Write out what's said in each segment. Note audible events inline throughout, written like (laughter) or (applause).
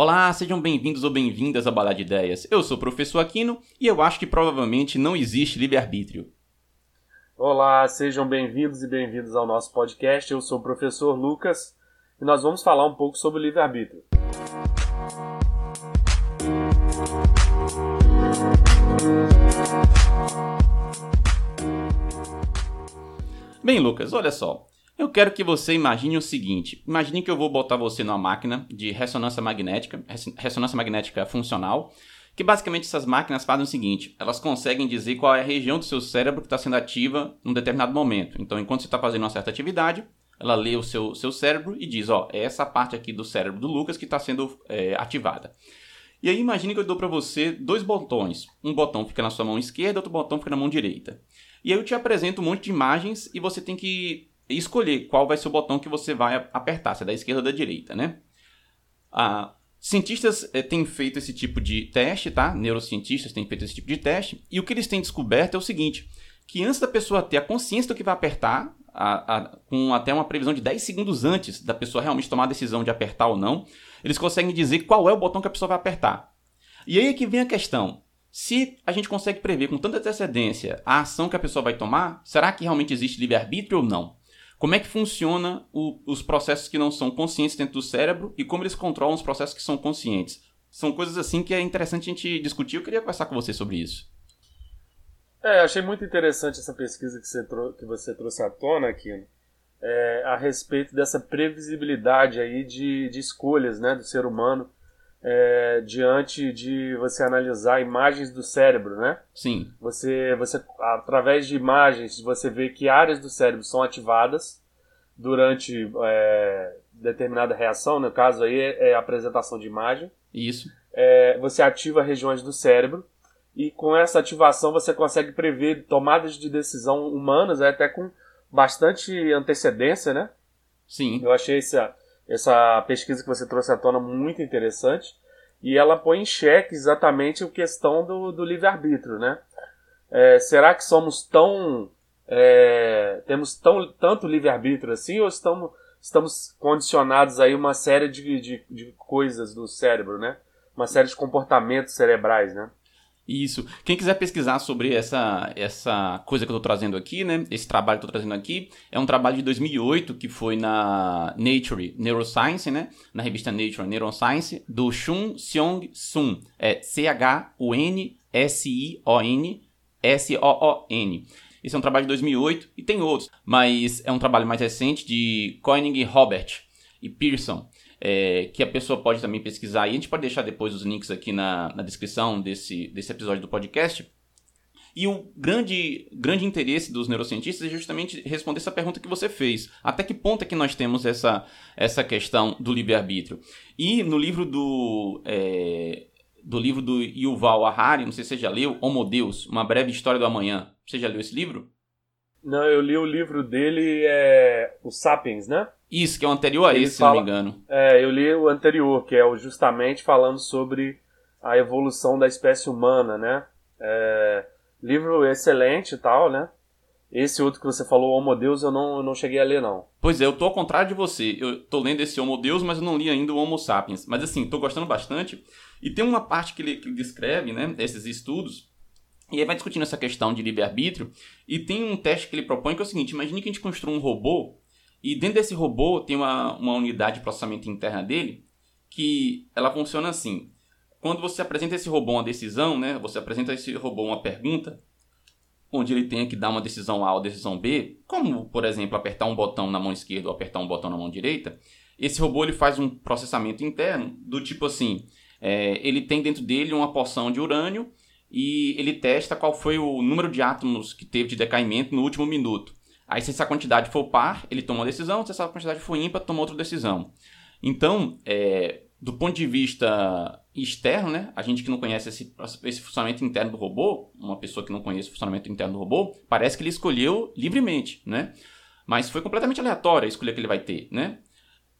Olá, sejam bem-vindos ou bem-vindas a Balada de Ideias. Eu sou o professor Aquino e eu acho que provavelmente não existe livre-arbítrio. Olá, sejam bem-vindos e bem-vindas ao nosso podcast. Eu sou o professor Lucas e nós vamos falar um pouco sobre o livre-arbítrio. Bem, Lucas, olha só. Eu quero que você imagine o seguinte: imagine que eu vou botar você numa máquina de ressonância magnética, ressonância magnética funcional, que basicamente essas máquinas fazem o seguinte: elas conseguem dizer qual é a região do seu cérebro que está sendo ativa num determinado momento. Então, enquanto você está fazendo uma certa atividade, ela lê o seu, seu cérebro e diz: ó, é essa parte aqui do cérebro do Lucas que está sendo é, ativada. E aí imagine que eu dou para você dois botões. Um botão fica na sua mão esquerda, outro botão fica na mão direita. E aí eu te apresento um monte de imagens e você tem que escolher qual vai ser o botão que você vai apertar, se é da esquerda ou da direita, né? Ah, cientistas eh, têm feito esse tipo de teste, tá? Neurocientistas têm feito esse tipo de teste. E o que eles têm descoberto é o seguinte, que antes da pessoa ter a consciência do que vai apertar, a, a, com até uma previsão de 10 segundos antes da pessoa realmente tomar a decisão de apertar ou não, eles conseguem dizer qual é o botão que a pessoa vai apertar. E aí é que vem a questão. Se a gente consegue prever com tanta antecedência a ação que a pessoa vai tomar, será que realmente existe livre-arbítrio ou não? Como é que funciona o, os processos que não são conscientes dentro do cérebro e como eles controlam os processos que são conscientes? São coisas assim que é interessante a gente discutir. Eu queria conversar com você sobre isso. É, achei muito interessante essa pesquisa que você, que você trouxe à tona aqui, é, a respeito dessa previsibilidade aí de, de escolhas né, do ser humano é, diante de você analisar imagens do cérebro, né? Sim. Você, você, através de imagens, você vê que áreas do cérebro são ativadas durante é, determinada reação, no caso aí é, é a apresentação de imagem. Isso. É, você ativa regiões do cérebro e com essa ativação você consegue prever tomadas de decisão humanas, é, até com bastante antecedência, né? Sim. Eu achei essa, essa pesquisa que você trouxe à tona muito interessante e ela põe em xeque exatamente a questão do, do livre-arbítrio, né? É, será que somos tão... É, temos tão, tanto livre-arbítrio assim ou estamos, estamos condicionados aí uma série de, de, de coisas do cérebro, né? Uma série de comportamentos cerebrais, né? Isso. Quem quiser pesquisar sobre essa, essa coisa que eu estou trazendo aqui, né? Esse trabalho que eu estou trazendo aqui, é um trabalho de 2008 que foi na Nature Neuroscience, né? Na revista Nature Neuroscience, do Shun Seong Sun. É C-H-U-N-S-I-O-N S-O-O-N. Esse é um trabalho de 2008 e tem outros, mas é um trabalho mais recente de Koenig Robert e Pearson é, que a pessoa pode também pesquisar. E a gente pode deixar depois os links aqui na, na descrição desse, desse episódio do podcast. E o grande, grande interesse dos neurocientistas é justamente responder essa pergunta que você fez. Até que ponto é que nós temos essa, essa questão do livre-arbítrio? E no livro do, é, do livro do Yuval Harari, não sei se você já leu, Homo Deus, Uma Breve História do Amanhã. Você já leu esse livro? Não, eu li o livro dele, é o Sapiens, né? Isso, que é o anterior a Ele esse, fala, se não me engano. É, eu li o anterior, que é justamente falando sobre a evolução da espécie humana, né? É, livro excelente e tal, né? Esse outro que você falou, Homo Deus, eu não, eu não cheguei a ler, não. Pois é, eu tô ao contrário de você. Eu tô lendo esse Homo Deus, mas eu não li ainda o Homo Sapiens. Mas assim, tô gostando bastante. E tem uma parte que ele, que ele descreve, né? Esses estudos. E aí vai discutindo essa questão de livre-arbítrio. E tem um teste que ele propõe que é o seguinte: imagine que a gente construa um robô e dentro desse robô tem uma, uma unidade de processamento interna dele que ela funciona assim. Quando você apresenta esse robô uma decisão, né, você apresenta esse robô uma pergunta, onde ele tenha que dar uma decisão A ou decisão B, como, por exemplo, apertar um botão na mão esquerda ou apertar um botão na mão direita, esse robô ele faz um processamento interno do tipo assim, é, ele tem dentro dele uma porção de urânio e ele testa qual foi o número de átomos que teve de decaimento no último minuto. Aí, se essa quantidade for par, ele toma uma decisão, se essa quantidade for ímpar, toma outra decisão. Então, é, do ponto de vista externo, né, a gente que não conhece esse, esse funcionamento interno do robô, uma pessoa que não conhece o funcionamento interno do robô, parece que ele escolheu livremente, né? Mas foi completamente aleatório a escolha que ele vai ter, né?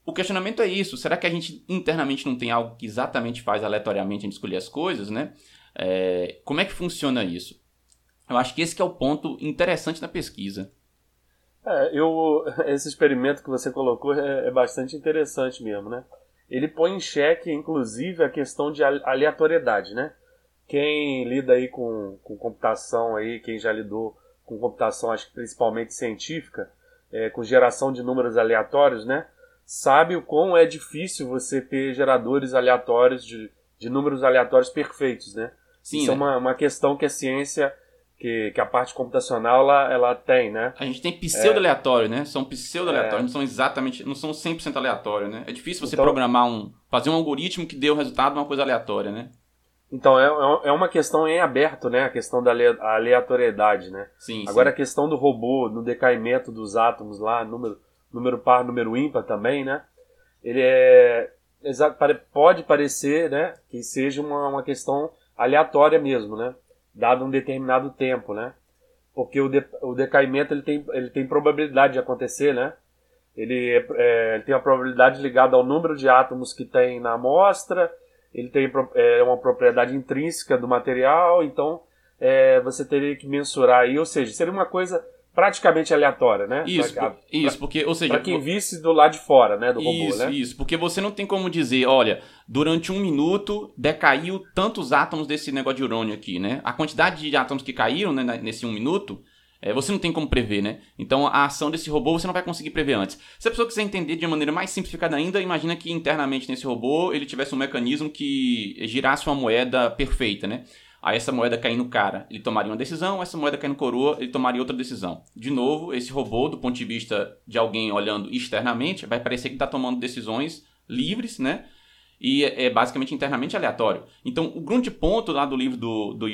O questionamento é isso: será que a gente internamente não tem algo que exatamente faz aleatoriamente a gente escolher as coisas, né? É, como é que funciona isso? Eu acho que esse que é o ponto interessante na pesquisa. É, eu, (laughs) esse experimento que você colocou é, é, bastante interessante mesmo, né? ele põe em xeque, inclusive, a questão de aleatoriedade, né? Quem lida aí com, com computação aí, quem já lidou com computação, acho que principalmente científica, é, com geração de números aleatórios, né? Sabe o quão é difícil você ter geradores aleatórios de, de números aleatórios perfeitos, né? Sim, Isso é né? é uma, uma questão que a ciência que, que a parte computacional ela, ela tem, né? A gente tem pseudo-aleatório, é. né? São pseudo-aleatórios, é. não são exatamente, não são 100% aleatórios, né? É difícil você então, programar um, fazer um algoritmo que dê o resultado de uma coisa aleatória, né? Então, é, é, é uma questão em aberto, né? A questão da aleatoriedade, né? Sim, Agora, sim. a questão do robô, no decaimento dos átomos lá, número, número par, número ímpar também, né? Ele é... Pode parecer, né? Que seja uma, uma questão aleatória mesmo, né? Dado um determinado tempo, né? Porque o, de, o decaimento ele tem, ele tem probabilidade de acontecer, né? Ele, é, ele tem a probabilidade ligada ao número de átomos que tem na amostra, ele tem é, uma propriedade intrínseca do material, então é, você teria que mensurar aí, ou seja, seria uma coisa praticamente aleatória, né? Isso, pra, isso, pra, porque, ou seja, para quem visse do lado de fora, né, do robô, isso, né? Isso, porque você não tem como dizer, olha, durante um minuto decaiu tantos átomos desse negócio de urânio aqui, né? A quantidade de átomos que caíram né, nesse um minuto, é, você não tem como prever, né? Então a ação desse robô você não vai conseguir prever antes. Se a pessoa quiser entender de uma maneira mais simplificada ainda, imagina que internamente nesse robô ele tivesse um mecanismo que girasse uma moeda perfeita, né? Aí essa moeda cair no cara, ele tomaria uma decisão, essa moeda cair no coroa, ele tomaria outra decisão. De novo, esse robô, do ponto de vista de alguém olhando externamente, vai parecer que está tomando decisões livres, né? E é, é basicamente internamente aleatório. Então, o grande ponto lá do livro do, do,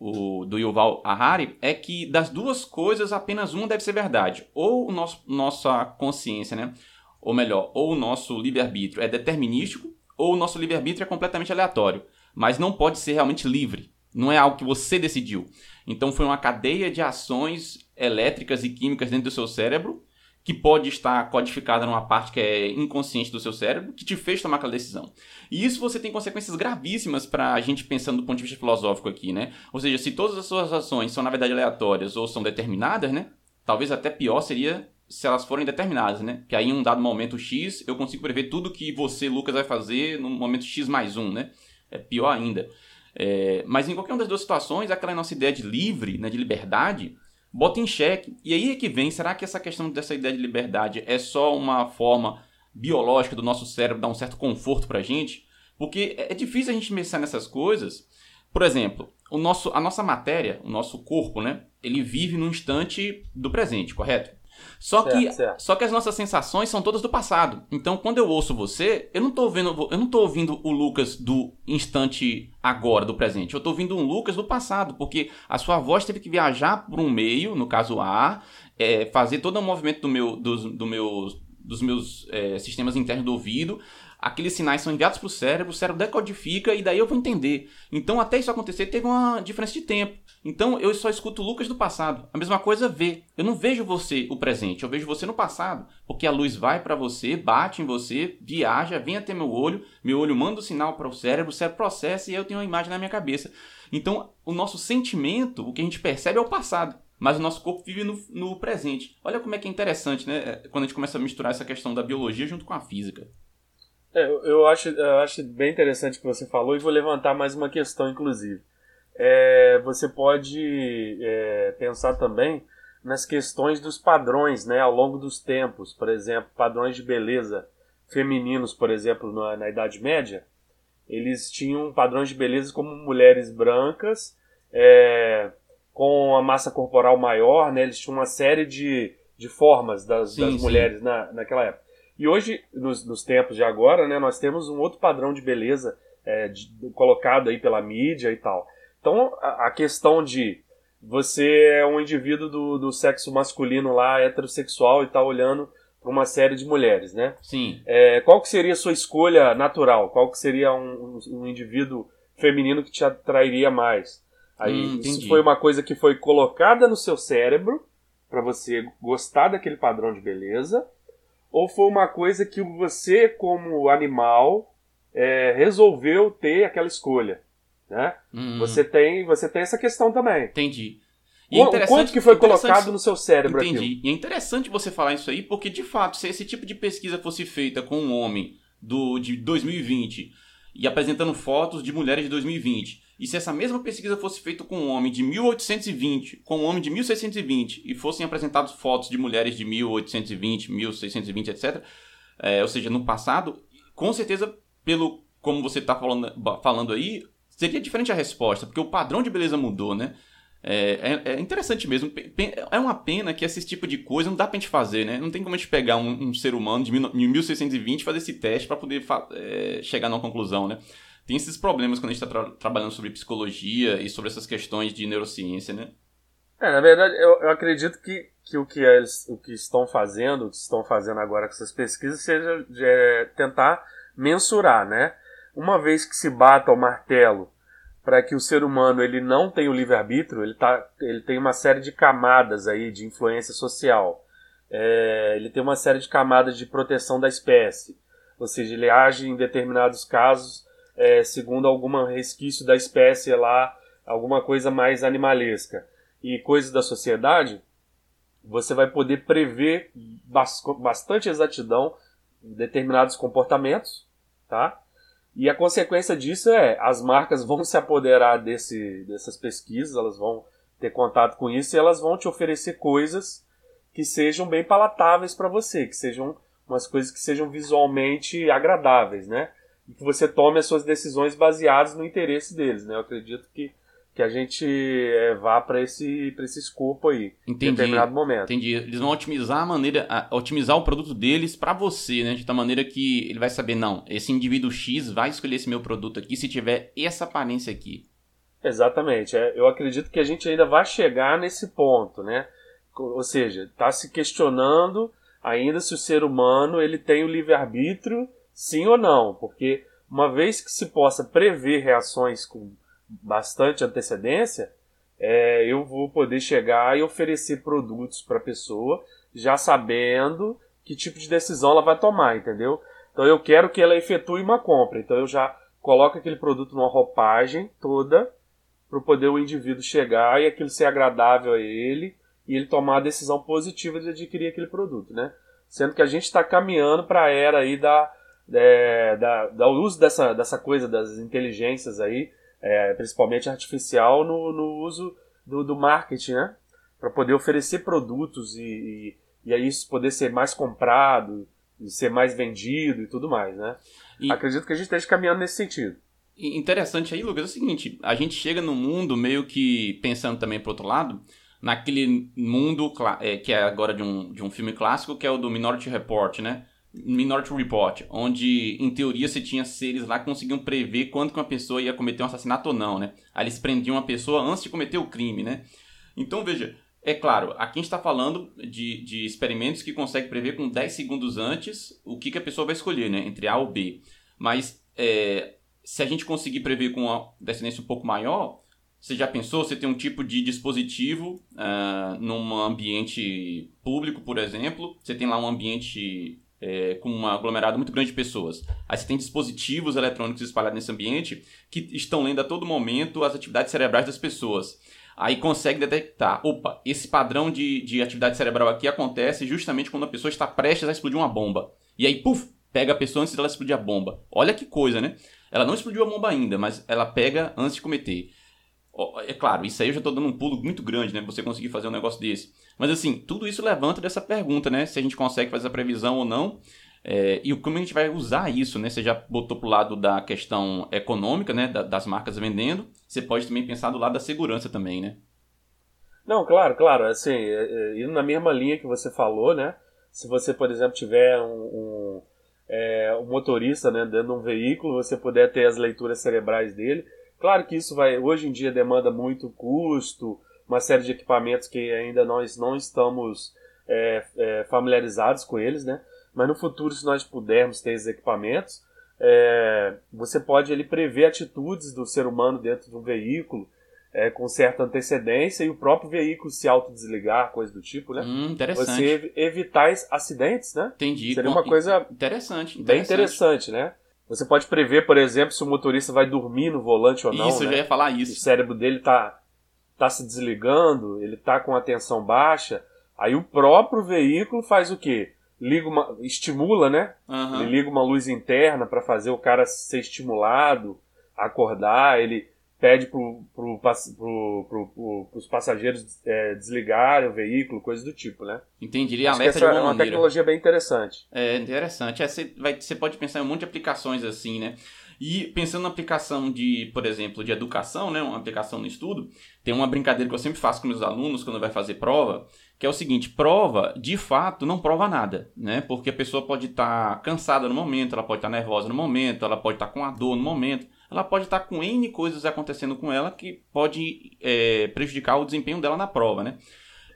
do, do Yuval Harari é que das duas coisas, apenas uma deve ser verdade. Ou nosso, nossa consciência, né? Ou melhor, ou o nosso livre-arbítrio é determinístico, ou o nosso livre-arbítrio é completamente aleatório. Mas não pode ser realmente livre. Não é algo que você decidiu. Então foi uma cadeia de ações elétricas e químicas dentro do seu cérebro que pode estar codificada numa parte que é inconsciente do seu cérebro, que te fez tomar aquela decisão. E isso você tem consequências gravíssimas para a gente pensando do ponto de vista filosófico aqui, né? Ou seja, se todas as suas ações são na verdade aleatórias ou são determinadas, né? Talvez até pior seria se elas forem determinadas, né? Que aí em um dado momento X eu consigo prever tudo que você, Lucas, vai fazer no momento X mais um, né? É pior ainda. É, mas em qualquer uma das duas situações, aquela nossa ideia de livre, né, de liberdade, bota em xeque. E aí é que vem, será que essa questão dessa ideia de liberdade é só uma forma biológica do nosso cérebro dar um certo conforto pra gente? Porque é, é difícil a gente pensar nessas coisas. Por exemplo, o nosso, a nossa matéria, o nosso corpo, né, ele vive no instante do presente, correto? Só certo, que, certo. só que as nossas sensações são todas do passado. Então, quando eu ouço você, eu não tô vendo, eu não tô ouvindo o Lucas do instante agora, do presente. Eu tô ouvindo um Lucas do passado, porque a sua voz teve que viajar por um meio, no caso ar, é, fazer todo o movimento do meu, dos, do meus, dos meus é, sistemas internos do ouvido, aqueles sinais são enviados para o cérebro, o cérebro decodifica e daí eu vou entender. Então, até isso acontecer, teve uma diferença de tempo. Então, eu só escuto Lucas do passado. A mesma coisa vê. Eu não vejo você o presente, eu vejo você no passado. Porque a luz vai para você, bate em você, viaja, vem até meu olho, meu olho manda o sinal para o cérebro, o cérebro processa e eu tenho uma imagem na minha cabeça. Então, o nosso sentimento, o que a gente percebe é o passado mas o nosso corpo vive no, no, presente. Olha como é que é interessante, né? Quando a gente começa a misturar essa questão da biologia junto com a física. É, eu, acho, eu acho bem interessante o que você falou e vou levantar mais uma questão, inclusive. É, você pode é, pensar também nas questões dos padrões né, ao longo dos tempos. Por exemplo, padrões de beleza femininos, por exemplo, na, na Idade Média. Eles tinham padrões de beleza como mulheres brancas, é, com a massa corporal maior, né, eles tinham uma série de, de formas das, sim, das mulheres na, naquela época. E hoje, nos, nos, tempos de agora, né, nós temos um outro padrão de beleza é, de, colocado aí pela mídia e tal. Então, a, a questão de você é um indivíduo do, do sexo masculino lá, heterossexual, e tá olhando para uma série de mulheres, né? Sim. É, qual que seria a sua escolha natural? Qual que seria um, um, indivíduo feminino que te atrairia mais? Aí, hum, isso foi uma coisa que foi colocada no seu cérebro para você gostar daquele padrão de beleza ou foi uma coisa que você, como animal, é, resolveu ter aquela escolha? Né? Hum. Você, tem, você tem essa questão também. Entendi. E o é quanto que foi colocado no seu cérebro Entendi. Aquilo? E é interessante você falar isso aí, porque de fato, se esse tipo de pesquisa fosse feita com um homem do, de 2020 e apresentando fotos de mulheres de 2020, e se essa mesma pesquisa fosse feita com um homem de 1820, com um homem de 1620, e fossem apresentadas fotos de mulheres de 1820, 1620, etc., é, ou seja, no passado, com certeza, pelo como você está falando, falando aí, seria diferente a resposta, porque o padrão de beleza mudou, né? É, é, é, interessante mesmo. É uma pena que esse tipo de coisa não dá pra gente fazer, né? Não tem como a gente pegar um, um ser humano de 1620 e fazer esse teste para poder é, chegar numa conclusão, né? Tem esses problemas quando a gente está tra trabalhando sobre psicologia e sobre essas questões de neurociência, né? É, na verdade, eu, eu acredito que, que, o que eles o que estão fazendo, o que estão fazendo agora com essas pesquisas, seja é, tentar mensurar, né? Uma vez que se bata o martelo para que o ser humano ele não tenha o livre-arbítrio, ele, tá, ele tem uma série de camadas aí de influência social. É, ele tem uma série de camadas de proteção da espécie. Ou seja, ele age em determinados casos é, segundo algum resquício da espécie lá, alguma coisa mais animalesca. E coisas da sociedade, você vai poder prever bastante exatidão determinados comportamentos, tá? E a consequência disso é as marcas vão se apoderar desse, dessas pesquisas, elas vão ter contato com isso e elas vão te oferecer coisas que sejam bem palatáveis para você, que sejam umas coisas que sejam visualmente agradáveis, né? E que você tome as suas decisões baseadas no interesse deles, né? Eu acredito que que a gente é, vá para esse, esse escopo aí entendi, em determinado momento. Entendi. Eles vão otimizar a maneira, a, otimizar o produto deles para você, né? De tal maneira que ele vai saber, não, esse indivíduo X vai escolher esse meu produto aqui se tiver essa aparência aqui. Exatamente. É, eu acredito que a gente ainda vai chegar nesse ponto, né? Ou seja, está se questionando ainda se o ser humano ele tem o livre-arbítrio, sim ou não, porque uma vez que se possa prever reações com bastante antecedência, é, eu vou poder chegar e oferecer produtos para a pessoa já sabendo que tipo de decisão ela vai tomar, entendeu? Então eu quero que ela efetue uma compra, então eu já coloco aquele produto numa roupagem toda para poder o indivíduo chegar e aquilo ser agradável a ele e ele tomar a decisão positiva de adquirir aquele produto, né? Sendo que a gente está caminhando para a era aí da, é, da, da uso dessa, dessa coisa das inteligências aí é, principalmente artificial, no, no uso do, do marketing, né? Para poder oferecer produtos e, e, e aí isso poder ser mais comprado, e ser mais vendido e tudo mais, né? E... Acredito que a gente esteja caminhando nesse sentido. Interessante aí, Lucas, é o seguinte: a gente chega no mundo meio que pensando também por outro lado, naquele mundo é, que é agora de um, de um filme clássico, que é o do Minority Report, né? Minority Report, onde em teoria você tinha seres lá que conseguiam prever quando que uma pessoa ia cometer um assassinato ou não, né? Aí eles prendiam uma pessoa antes de cometer o crime, né? Então veja, é claro, aqui a gente está falando de, de experimentos que conseguem prever com 10 segundos antes o que, que a pessoa vai escolher, né? Entre A ou B. Mas é, se a gente conseguir prever com uma descendência um pouco maior, você já pensou? Você tem um tipo de dispositivo uh, num ambiente público, por exemplo. Você tem lá um ambiente é, com um aglomerado muito grande de pessoas. Aí você tem dispositivos eletrônicos espalhados nesse ambiente que estão lendo a todo momento as atividades cerebrais das pessoas. Aí consegue detectar, opa, esse padrão de, de atividade cerebral aqui acontece justamente quando a pessoa está prestes a explodir uma bomba. E aí, puf, pega a pessoa antes dela explodir a bomba. Olha que coisa, né? Ela não explodiu a bomba ainda, mas ela pega antes de cometer. É claro, isso aí eu já estou dando um pulo muito grande, né? Você conseguir fazer um negócio desse. Mas assim, tudo isso levanta dessa pergunta, né? Se a gente consegue fazer a previsão ou não. É, e como a gente vai usar isso, né? Você já botou pro lado da questão econômica, né? das marcas vendendo. Você pode também pensar do lado da segurança também, né? Não, claro, claro. Assim, é, é, indo na mesma linha que você falou, né? Se você, por exemplo, tiver um, um, é, um motorista né, dentro de um veículo, você puder ter as leituras cerebrais dele Claro que isso vai hoje em dia demanda muito custo, uma série de equipamentos que ainda nós não estamos é, é, familiarizados com eles, né? Mas no futuro, se nós pudermos ter esses equipamentos, é, você pode ele prever atitudes do ser humano dentro de um veículo é, com certa antecedência e o próprio veículo se autodesligar, coisa do tipo, né? Hum, interessante. Você evitar acidentes, né? Entendi. Seria uma coisa interessante, interessante. bem interessante, né? Você pode prever, por exemplo, se o motorista vai dormir no volante ou não. Isso, né? eu já ia falar isso. O cérebro dele tá, tá se desligando, ele tá com a tensão baixa. Aí o próprio veículo faz o quê? liga uma, estimula, né? Aham. Ele liga uma luz interna para fazer o cara ser estimulado, acordar. Ele pede pro, pro, pro, pro, pros passageiros é, desligarem o veículo, coisa do tipo, né? Entendi. Ele Acho alerta de essa é uma maneira. tecnologia bem interessante. É interessante. É, você, vai, você pode pensar em um monte de aplicações assim, né? E pensando na aplicação de, por exemplo, de educação, né? Uma aplicação no estudo, tem uma brincadeira que eu sempre faço com meus alunos quando vai fazer prova, que é o seguinte: prova, de fato, não prova nada, né? Porque a pessoa pode estar cansada no momento, ela pode estar nervosa no momento, ela pode estar com a dor no momento, ela pode estar com N coisas acontecendo com ela que pode é, prejudicar o desempenho dela na prova, né?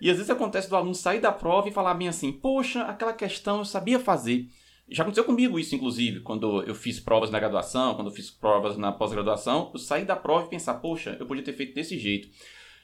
E às vezes acontece do aluno sair da prova e falar bem assim: Poxa, aquela questão eu sabia fazer. Já aconteceu comigo isso, inclusive, quando eu fiz provas na graduação, quando eu fiz provas na pós-graduação, eu saí da prova e pensar, poxa, eu podia ter feito desse jeito.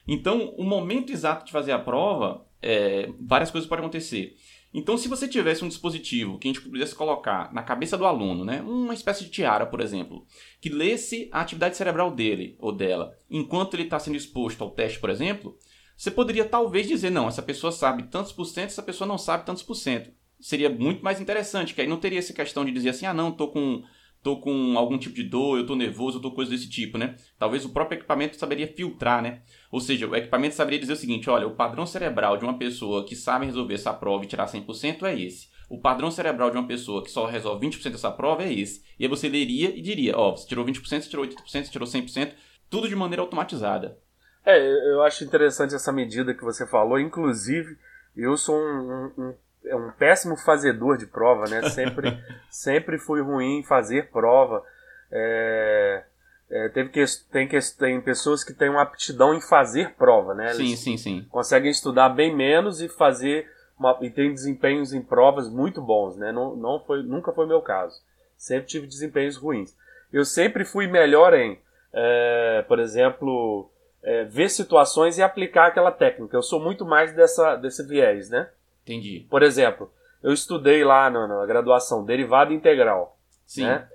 Então, o momento exato de fazer a prova, é, várias coisas podem acontecer. Então, se você tivesse um dispositivo que a gente pudesse colocar na cabeça do aluno, né, uma espécie de tiara, por exemplo, que lesse a atividade cerebral dele ou dela, enquanto ele está sendo exposto ao teste, por exemplo, você poderia talvez dizer, não, essa pessoa sabe tantos por cento, essa pessoa não sabe tantos por cento. Seria muito mais interessante, que aí não teria essa questão de dizer assim, ah não, tô com, tô com algum tipo de dor, eu tô nervoso, eu tô coisa desse tipo, né? Talvez o próprio equipamento saberia filtrar, né? Ou seja, o equipamento saberia dizer o seguinte, olha, o padrão cerebral de uma pessoa que sabe resolver essa prova e tirar 100% é esse. O padrão cerebral de uma pessoa que só resolve 20% dessa prova é esse. E aí você leria e diria, ó, você tirou 20%, você tirou 80%, você tirou 100%, tudo de maneira automatizada. É, eu acho interessante essa medida que você falou. Inclusive, eu sou um, um, um, é um péssimo fazedor de prova, né? Sempre, (laughs) sempre fui ruim em fazer prova. É, é, teve que, tem, que, tem pessoas que têm uma aptidão em fazer prova, né? Sim, Eles sim, sim. conseguem estudar bem menos e fazer uma, e tem desempenhos em provas muito bons, né? Não, não foi, nunca foi meu caso. Sempre tive desempenhos ruins. Eu sempre fui melhor em, é, por exemplo, é, ver situações e aplicar aquela técnica. Eu sou muito mais dessa, desse viés, né? Entendi. Por exemplo, eu estudei lá na, na graduação derivada integral. Sim. Né?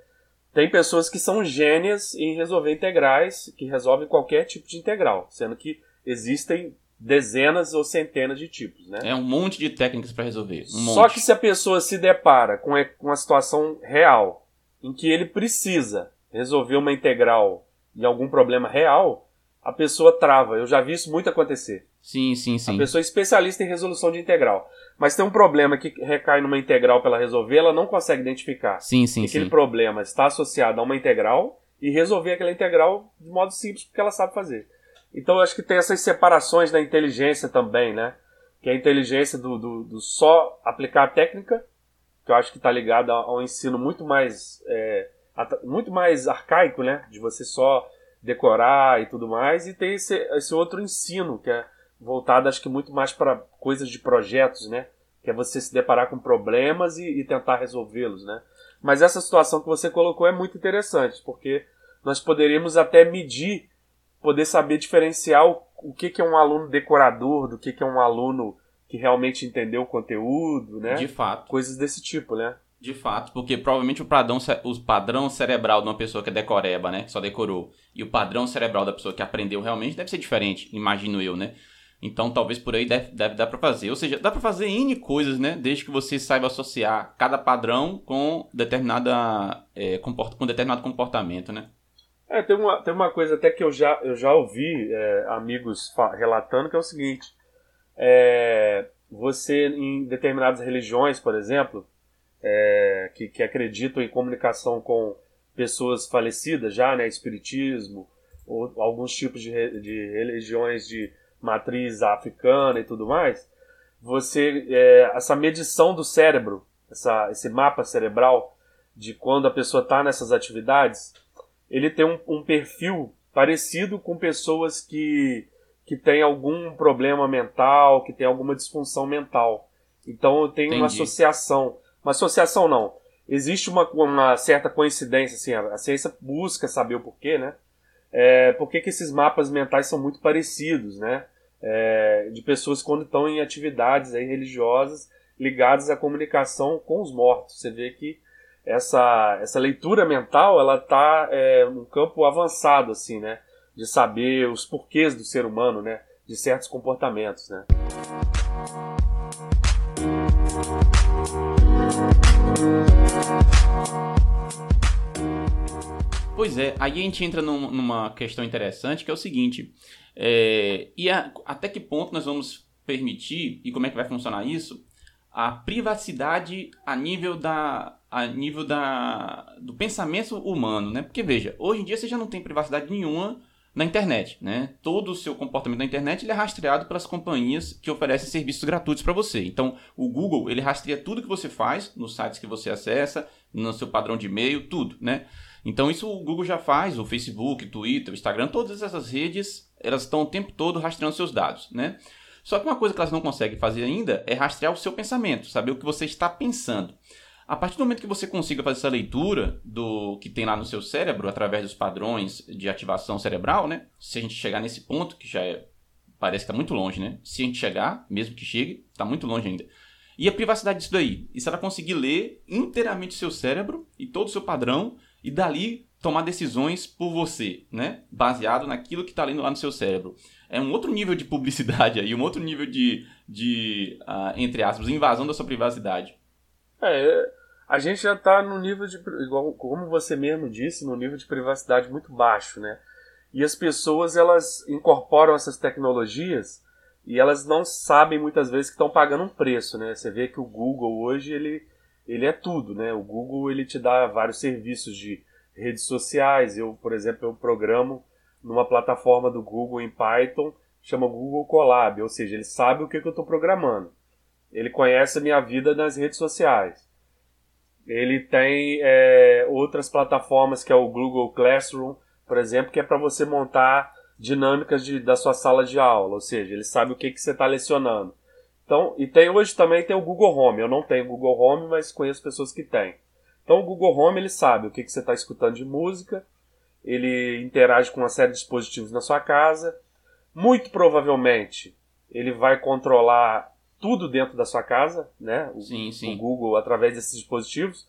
Tem pessoas que são gênias em resolver integrais, que resolvem qualquer tipo de integral, sendo que existem dezenas ou centenas de tipos, né? É um monte de técnicas para resolver. Um monte. Só que se a pessoa se depara com com uma situação real, em que ele precisa resolver uma integral e algum problema real, a pessoa trava. Eu já vi isso muito acontecer. Sim, sim, A sim. pessoa é especialista em resolução de integral. Mas tem um problema que recai numa integral para ela resolver, ela não consegue identificar. Sim, sim, que aquele sim. problema está associado a uma integral e resolver aquela integral de modo simples porque ela sabe fazer. Então eu acho que tem essas separações da inteligência também, né? Que é a inteligência do, do, do só aplicar a técnica, que eu acho que está ligado ao ensino muito mais é, muito mais arcaico, né? De você só decorar e tudo mais, e tem esse, esse outro ensino que é voltado, acho que muito mais para coisas de projetos, né? Que é você se deparar com problemas e, e tentar resolvê-los, né? Mas essa situação que você colocou é muito interessante, porque nós poderíamos até medir, poder saber diferenciar o, o que, que é um aluno decorador do que, que é um aluno que realmente entendeu o conteúdo, né? De fato. Coisas desse tipo, né? De fato, porque provavelmente o padrão, o padrão cerebral de uma pessoa que é decoreba, né? Só decorou. E o padrão cerebral da pessoa que aprendeu realmente deve ser diferente, imagino eu, né? Então talvez por aí deve, deve dar pra fazer. Ou seja, dá pra fazer N coisas, né? Desde que você saiba associar cada padrão com determinada é, comport- com determinado comportamento, né? É, tem uma, tem uma coisa até que eu já, eu já ouvi é, amigos relatando que é o seguinte: é, você, em determinadas religiões, por exemplo, é, que, que acreditam em comunicação com pessoas falecidas já, né, espiritismo, ou alguns tipos de, re- de religiões de matriz africana e tudo mais, você é, essa medição do cérebro, essa, esse mapa cerebral de quando a pessoa está nessas atividades, ele tem um, um perfil parecido com pessoas que, que têm algum problema mental, que têm alguma disfunção mental. Então tem uma Entendi. associação. Uma associação não. Existe uma, uma certa coincidência, assim, a, a ciência busca saber o porquê, né? É, por que esses mapas mentais são muito parecidos, né? É, de pessoas quando estão em atividades aí religiosas ligadas à comunicação com os mortos. Você vê que essa, essa leitura mental ela está é, num campo avançado assim, né? De saber os porquês do ser humano, né? De certos comportamentos, né? Pois é, aí a gente entra num, numa questão interessante que é o seguinte: é, e a, até que ponto nós vamos permitir, e como é que vai funcionar isso, a privacidade a nível da a nível da do pensamento humano, né? Porque veja, hoje em dia você já não tem privacidade nenhuma na internet, né? Todo o seu comportamento na internet ele é rastreado pelas companhias que oferecem serviços gratuitos para você. Então, o Google ele rastreia tudo que você faz nos sites que você acessa, no seu padrão de e-mail, tudo, né? Então, isso o Google já faz, o Facebook, Twitter, Instagram, todas essas redes, elas estão o tempo todo rastreando seus dados, né? Só que uma coisa que elas não conseguem fazer ainda é rastrear o seu pensamento, saber o que você está pensando. A partir do momento que você consiga fazer essa leitura do que tem lá no seu cérebro, através dos padrões de ativação cerebral, né? Se a gente chegar nesse ponto, que já é, parece que está muito longe, né? Se a gente chegar, mesmo que chegue, está muito longe ainda. E a privacidade disso daí? E se ela conseguir ler inteiramente o seu cérebro e todo o seu padrão, e dali tomar decisões por você, né? Baseado naquilo que está lendo lá no seu cérebro é um outro nível de publicidade aí, um outro nível de, de uh, entre aspas, invasão da sua privacidade. É, a gente já está no nível de, igual, como você mesmo disse, no nível de privacidade muito baixo, né? E as pessoas, elas incorporam essas tecnologias e elas não sabem muitas vezes que estão pagando um preço, né? Você vê que o Google hoje, ele, ele é tudo, né? O Google, ele te dá vários serviços de redes sociais. Eu, por exemplo, eu programo numa plataforma do Google em Python, chama Google Colab, ou seja, ele sabe o que, que eu estou programando. Ele conhece a minha vida nas redes sociais. Ele tem é, outras plataformas que é o Google Classroom, por exemplo, que é para você montar dinâmicas de, da sua sala de aula, ou seja, ele sabe o que, que você está lecionando. Então, e tem hoje também tem o Google Home. Eu não tenho Google Home, mas conheço pessoas que têm. Então o Google Home ele sabe o que, que você está escutando de música, ele interage com uma série de dispositivos na sua casa. Muito provavelmente ele vai controlar tudo dentro da sua casa, né? O, sim, sim. o Google através desses dispositivos.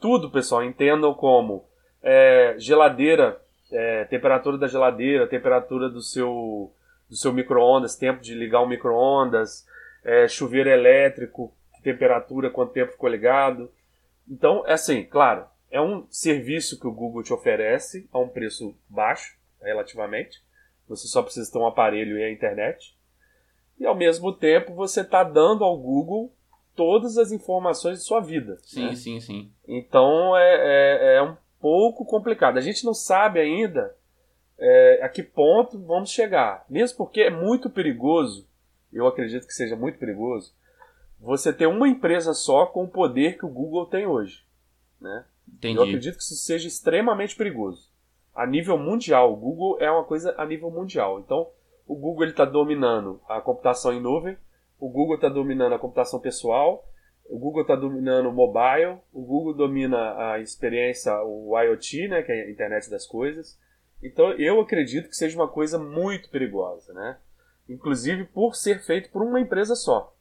Tudo, pessoal, entendam como é, geladeira, é, temperatura da geladeira, temperatura do seu do seu micro-ondas, tempo de ligar o micro-ondas, é, chuveiro elétrico, temperatura, quanto tempo ficou ligado. Então, é assim, claro, é um serviço que o Google te oferece a um preço baixo, relativamente. Você só precisa ter um aparelho e a internet. E ao mesmo tempo você está dando ao Google todas as informações de sua vida. Sim, né? sim, sim. Então é, é, é, um pouco complicado. A gente não sabe ainda é, a que ponto vamos chegar. Mesmo porque é muito perigoso, eu acredito que seja muito perigoso, você ter uma empresa só com o poder que o Google tem hoje. Né? Entendi. Eu acredito que isso seja extremamente perigoso. A nível mundial, o Google é uma coisa a nível mundial. Então, o Google está dominando a computação em nuvem, o Google está dominando a computação pessoal, o Google está dominando o mobile, o Google domina a experiência, o IoT, né, que é a internet das coisas. Então, eu acredito que seja uma coisa muito perigosa, né? Inclusive por ser feito por uma empresa só,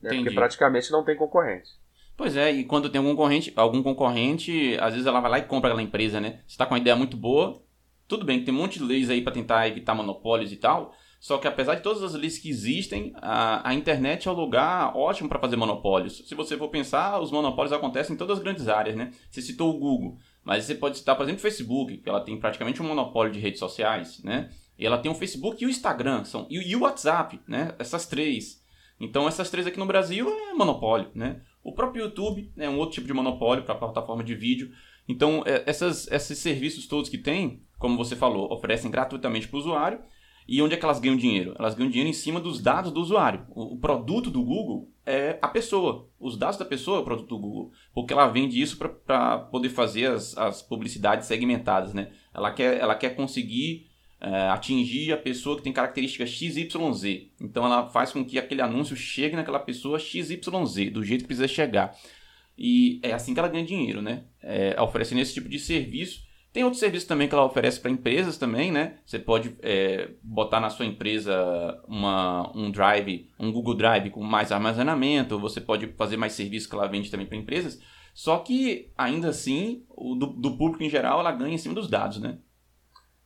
né? porque praticamente não tem concorrente. Pois é, e quando tem algum concorrente, algum concorrente, às vezes ela vai lá e compra aquela empresa, né? Você tá com uma ideia muito boa, tudo bem, tem um monte de leis aí para tentar evitar monopólios e tal, só que apesar de todas as leis que existem, a, a internet é um lugar ótimo para fazer monopólios. Se você for pensar, os monopólios acontecem em todas as grandes áreas, né? Você citou o Google, mas você pode citar, por exemplo, o Facebook, que ela tem praticamente um monopólio de redes sociais, né? E ela tem o Facebook e o Instagram, são, e, e o WhatsApp, né? Essas três. Então essas três aqui no Brasil é monopólio, né? O próprio YouTube é um outro tipo de monopólio para a plataforma de vídeo. Então, é, essas, esses serviços todos que tem, como você falou, oferecem gratuitamente para o usuário. E onde é que elas ganham dinheiro? Elas ganham dinheiro em cima dos dados do usuário. O, produto do Google é a pessoa. Os dados da pessoa é o produto do Google. Porque ela vende isso para poder fazer as, as publicidades segmentadas. Né? Ela, quer, ela quer conseguir é, atingir a pessoa que tem características XYZ. Então ela faz com que aquele anúncio chegue naquela pessoa XYZ, do jeito que precisa chegar. E é assim que ela ganha dinheiro, né? É, oferecendo esse tipo de serviço. Tem outros serviços também que ela oferece para empresas também, né? Você pode é, botar na sua empresa uma, um Drive, um Google Drive com mais armazenamento, você pode fazer mais serviços que ela vende também para empresas. Só que, ainda assim, o, do, do público em geral, ela ganha em cima dos dados, né?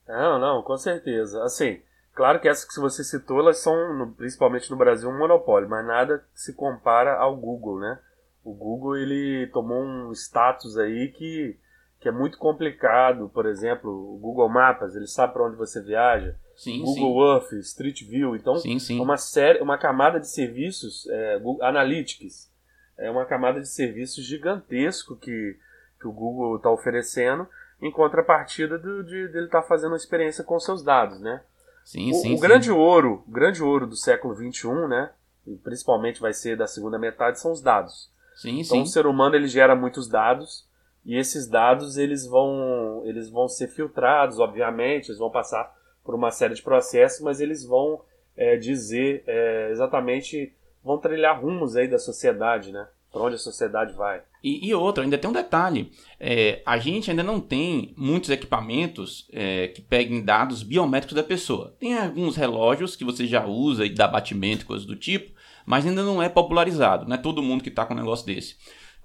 Não, não, com certeza. Assim, claro que essas que você citou, elas são, principalmente no Brasil, um monopólio, mas nada se compara ao Google, né? O Google ele tomou um status aí que, que é muito complicado. Por exemplo, o Google Maps, ele sabe para onde você viaja. Sim, Google sim. Earth, Street View. Então, Sim, sim. uma série, uma camada de serviços, é, Google Analytics, é uma camada de serviços gigantesco que, que o Google está oferecendo, em contrapartida do, de dele estar fazendo uma experiência com seus dados, né? Sim, o, sim, o grande ouro, o grande ouro do século XXI, né? E principalmente vai ser da segunda metade são os dados. Sim, Então sim. o ser humano ele gera muitos dados e esses dados eles vão eles vão ser filtrados, obviamente, eles vão passar por uma série de processos, mas eles vão é, dizer é, exatamente, vão trilhar rumos aí da sociedade, né? Para onde a sociedade vai. E, e outra, ainda tem um detalhe. É, a gente ainda não tem muitos equipamentos é, que peguem dados biométricos da pessoa. Tem alguns relógios que você já usa e dá batimento coisas do tipo, mas ainda não é popularizado. Não é todo mundo que está com um negócio desse.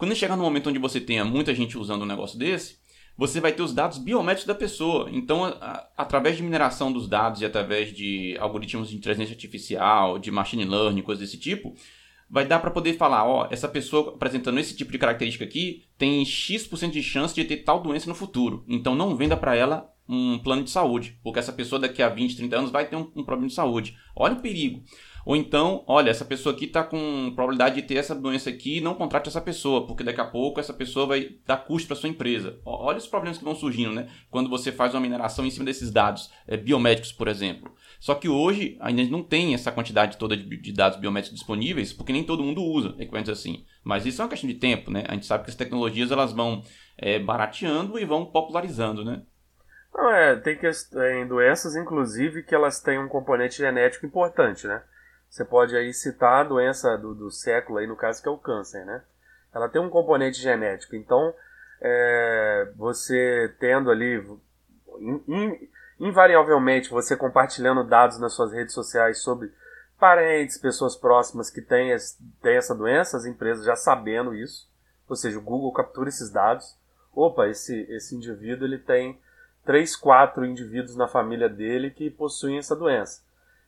Quando chegar no momento onde você tenha muita gente usando um negócio desse, você vai ter os dados biométricos da pessoa. Então, a- a- através de mineração dos dados e através de algoritmos de inteligência artificial, de machine learning, coisas desse tipo, vai dar para poder falar, ó, essa pessoa apresentando esse tipo de característica aqui tem X% de chance de ter tal doença no futuro. Então não venda para ela um plano de saúde, porque essa pessoa daqui a 20, 30 anos vai ter um, um problema de saúde. Olha o perigo. Ou então, olha, essa pessoa aqui está com probabilidade de ter essa doença aqui, não contrate essa pessoa, porque daqui a pouco essa pessoa vai dar custo para sua empresa. Olha os problemas que vão surgindo, né? Quando você faz uma mineração em cima desses dados é, biométricos, por exemplo. Só que hoje ainda não tem essa quantidade toda de, de dados biométricos disponíveis, porque nem todo mundo usa equipamentos assim. Mas isso é uma questão de tempo, né? A gente sabe que as tecnologias elas vão é, barateando e vão popularizando, né? Não, é, tem, que, tem doenças, inclusive, que elas têm um componente genético importante, né? Você pode aí citar a doença do, do século, aí, no caso, que é o câncer, né? Ela tem um componente genético. Então, é, você tendo ali, in- in- invariavelmente, você compartilhando dados nas suas redes sociais sobre parentes, pessoas próximas que têm, têm essa doença, as empresas já sabendo isso, ou seja, o Google captura esses dados. Opa, esse, esse indivíduo ele tem três, quatro indivíduos na família dele que possuem essa doença.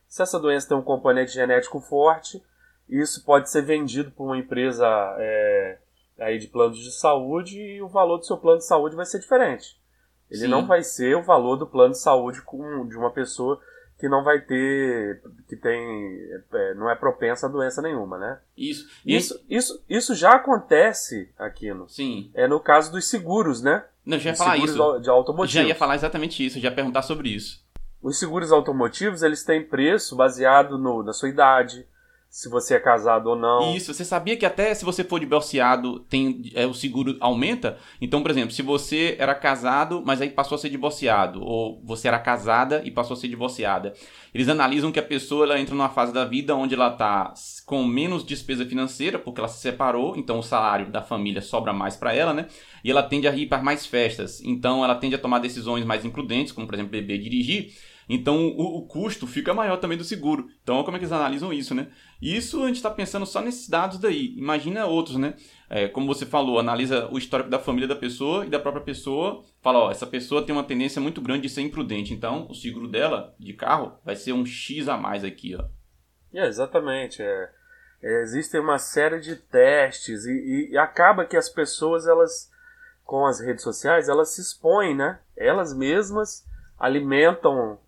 Se essa doença tem um componente genético forte, isso pode ser vendido por uma empresa é, aí de planos de saúde e o valor do seu plano de saúde vai ser diferente. Ele Sim. não vai ser o valor do plano de saúde de uma pessoa que não vai ter, que tem, é, não é propensa a doença nenhuma, né? Isso. Isso, isso, isso já acontece aqui no, Sim. é no caso dos seguros, né? Não, já ia falar isso. de automotivos. Já ia falar exatamente isso, já ia perguntar sobre isso. Os seguros automotivos, eles têm preço baseado no, na sua idade, se você é casado ou não. Isso, você sabia que até se você for divorciado, tem, é, o seguro aumenta? Então, por exemplo, se você era casado, mas aí passou a ser divorciado, ou você era casada e passou a ser divorciada, eles analisam que a pessoa ela entra numa fase da vida onde ela está com menos despesa financeira, porque ela se separou, então o salário da família sobra mais para ela, né? E ela tende a ir para mais festas, então ela tende a tomar decisões mais imprudentes, como por exemplo beber e dirigir. Então o, o custo fica maior também do seguro. Então como é que eles analisam isso, né? Isso a gente está pensando só nesses dados daí. Imagina outros, né? É, como você falou, analisa o histórico da família da pessoa e da própria pessoa. Fala, ó, essa pessoa tem uma tendência muito grande de ser imprudente. Então, o seguro dela, de carro, vai ser um X a mais aqui, ó. É, exatamente. É. É, existem uma série de testes e, e acaba que as pessoas, elas, com as redes sociais, elas se expõem, né? Elas mesmas alimentam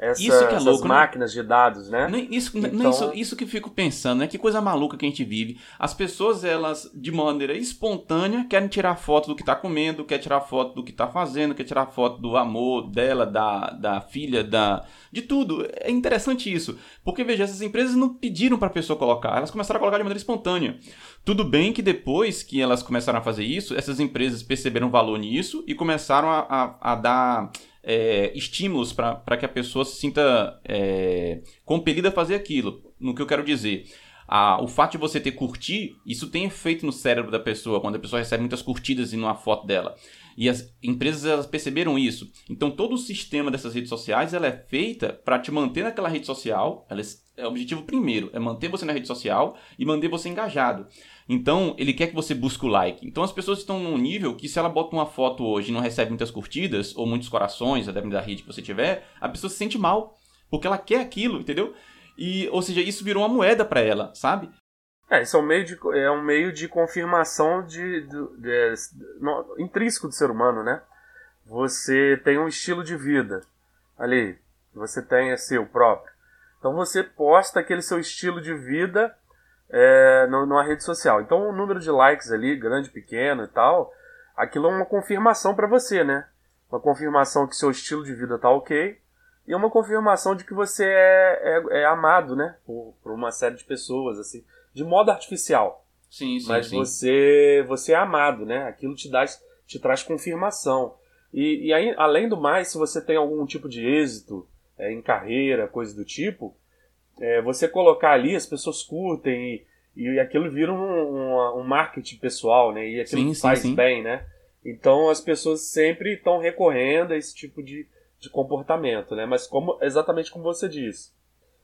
essa, Isso que é louco, né? máquinas de dados, né? Isso, Então- isso, isso que fico pensando, né? Que coisa maluca que a gente vive. As pessoas, elas, de maneira espontânea, querem tirar foto do que tá comendo, quer tirar foto do que tá fazendo, quer tirar foto do amor dela, da, da filha, da de tudo. É interessante isso. Porque, veja, essas empresas não pediram pra pessoa colocar, elas começaram a colocar de maneira espontânea. Tudo bem que depois que elas começaram a fazer isso, essas empresas perceberam valor nisso e começaram a, a, a dar é, estímulos para que a pessoa se sinta é, compelida a fazer aquilo. No que eu quero dizer. a- o fato de você ter curtir, isso tem efeito no cérebro da pessoa, quando a pessoa recebe muitas curtidas em uma foto dela. E as empresas elas perceberam isso. Então todo o sistema dessas redes sociais ela é feita para te manter naquela rede social. Ela é, é o objetivo primeiro é manter você na rede social e manter você engajado. Então ele quer que você busque o like. Então as pessoas estão num nível que se ela bota uma foto hoje e não recebe muitas curtidas ou muitos corações, dependendo da rede que você tiver, a pessoa se sente mal porque ela quer aquilo, entendeu? E, ou seja, isso virou uma moeda para ela, sabe? É, isso é um meio de, é um meio de confirmação de, de, de, no, intrínseco do ser humano, né? Você tem um estilo de vida ali, você tem é seu próprio. Então você posta aquele seu estilo de vida é, numa rede social. Então o número de likes ali, grande, pequeno e tal, aquilo é uma confirmação para você, né? Uma confirmação que seu estilo de vida tá ok e uma confirmação de que você é, é, é amado, né? Por, por, uma série de pessoas, assim, de modo artificial. Sim, sim, Mas sim. você você é amado, né? Aquilo te, dá, te traz confirmação. E, e aí, além do mais, se você tem algum tipo de êxito é, em carreira, coisa do tipo, é, você colocar ali, as pessoas curtem e, e aquilo vira um, um, um, marketing pessoal, né? E aquilo sim, faz sim, sim. bem, né? Então as pessoas sempre estão recorrendo a esse tipo de, de comportamento, né? Mas como exatamente como você disse,